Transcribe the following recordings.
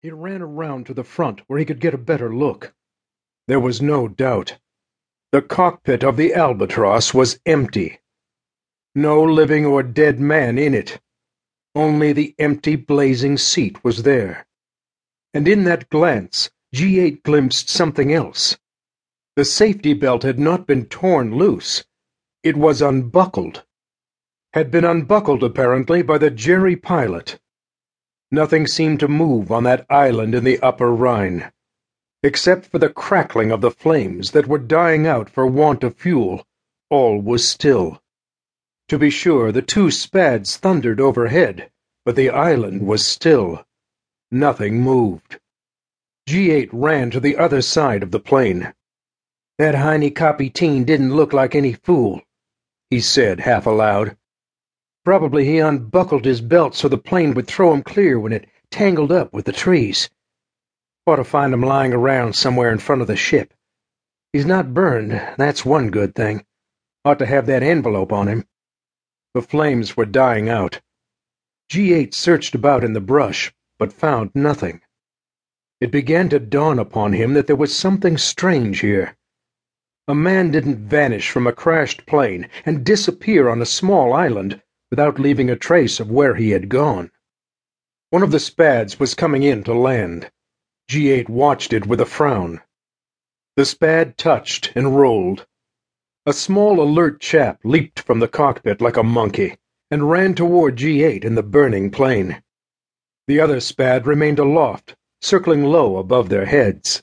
He ran around to the front where he could get a better look. There was no doubt. The cockpit of the Albatros was empty. No living or dead man in it. Only the empty, blazing seat was there. And in that glance, G8 glimpsed something else. The safety belt had not been torn loose. It was unbuckled. Had been unbuckled, apparently, by the Jerry pilot. Nothing seemed to move on that island in the upper Rhine. Except for the crackling of the flames that were dying out for want of fuel, all was still. To be sure, the two Spads thundered overhead, but the island was still. Nothing moved. G8 ran to the other side of the plane. That Heinie Kapitän didn't look like any fool, he said half aloud. Probably he unbuckled his belt so the plane would throw him clear when it tangled up with the trees. Ought to find him lying around somewhere in front of the ship. He's not burned, that's one good thing. Ought to have that envelope on him. The flames were dying out. G8 searched about in the brush, but found nothing. It began to dawn upon him that there was something strange here. A man didn't vanish from a crashed plane and disappear on a small island without leaving a trace of where he had gone. One of the Spads was coming in to land. G8 watched it with a frown. The Spad touched and rolled. A small, alert chap leaped from the cockpit like a monkey and ran toward G8 in the burning plane. The other Spad remained aloft, circling low above their heads.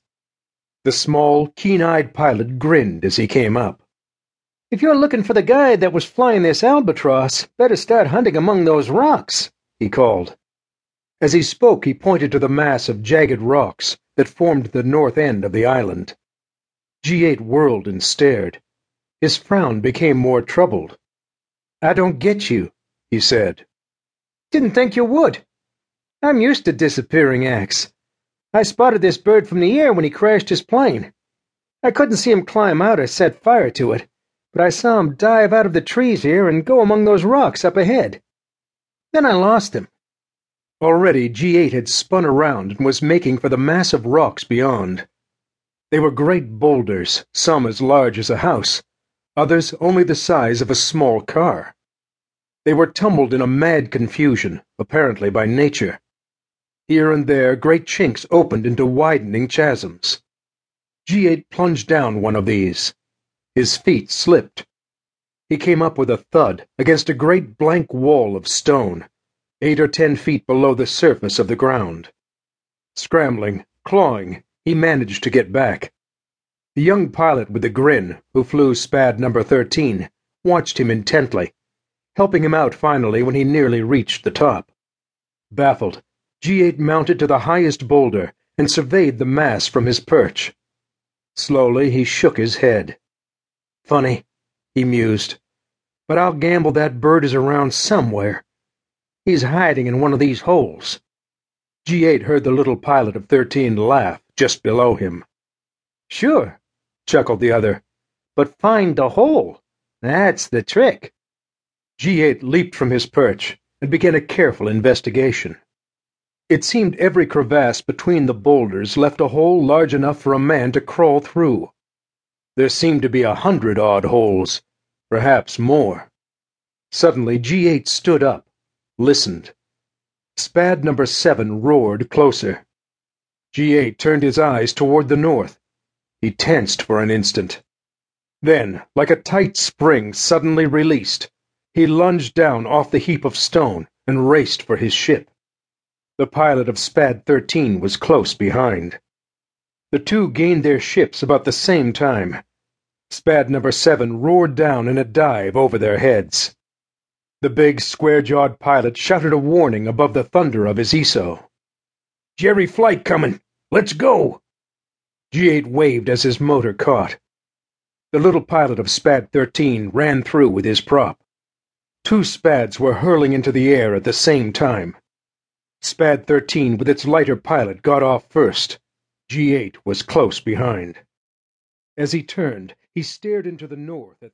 The small, keen-eyed pilot grinned as he came up. If you're looking for the guy that was flying this Albatros, better start hunting among those rocks, he called. As he spoke, he pointed to the mass of jagged rocks that formed the north end of the island. G8 whirled and stared. His frown became more troubled. I don't get you, he said. Didn't think you would. I'm used to disappearing acts. I spotted this bird from the air when he crashed his plane. I couldn't see him climb out or set fire to it but I saw him dive out of the trees here and go among those rocks up ahead. Then I lost him. Already G8 had spun around and was making for the mass of rocks beyond. They were great boulders, some as large as a house, others only the size of a small car. They were tumbled in a mad confusion, apparently by nature. Here and there great chinks opened into widening chasms. G8 plunged down one of these. His feet slipped. He came up with a thud against a great blank wall of stone, eight or ten feet below the surface of the ground. Scrambling, clawing, he managed to get back. The young pilot with the grin, who flew Spad number 13, watched him intently, helping him out finally when he nearly reached the top. Baffled, G8 mounted to the highest boulder and surveyed the mass from his perch. Slowly he shook his head. Funny, he mused, but I'll gamble that bird is around somewhere. He's hiding in one of these holes. G8 heard the little pilot of 13 laugh just below him. Sure, chuckled the other, but find the hole. That's the trick. G8 leaped from his perch and began a careful investigation. It seemed every crevasse between the boulders left a hole large enough for a man to crawl through. There seemed to be a hundred odd holes, perhaps more. Suddenly, G8 stood up, listened. Spad number seven roared closer. G8 turned his eyes toward the north. He tensed for an instant. Then, like a tight spring suddenly released, he lunged down off the heap of stone and raced for his ship. The pilot of Spad 13 was close behind. The two gained their ships about the same time. Spad number seven roared down in a dive over their heads. The big, square-jawed pilot shouted a warning above the thunder of his Hisso. Jerry flight coming. Let's go. G8 waved as his motor caught. The little pilot of Spad 13 ran through with his prop. Two Spads were hurling into the air at the same time. Spad 13 with its lighter pilot got off first. G8 was close behind. As he turned, he stared into the north at the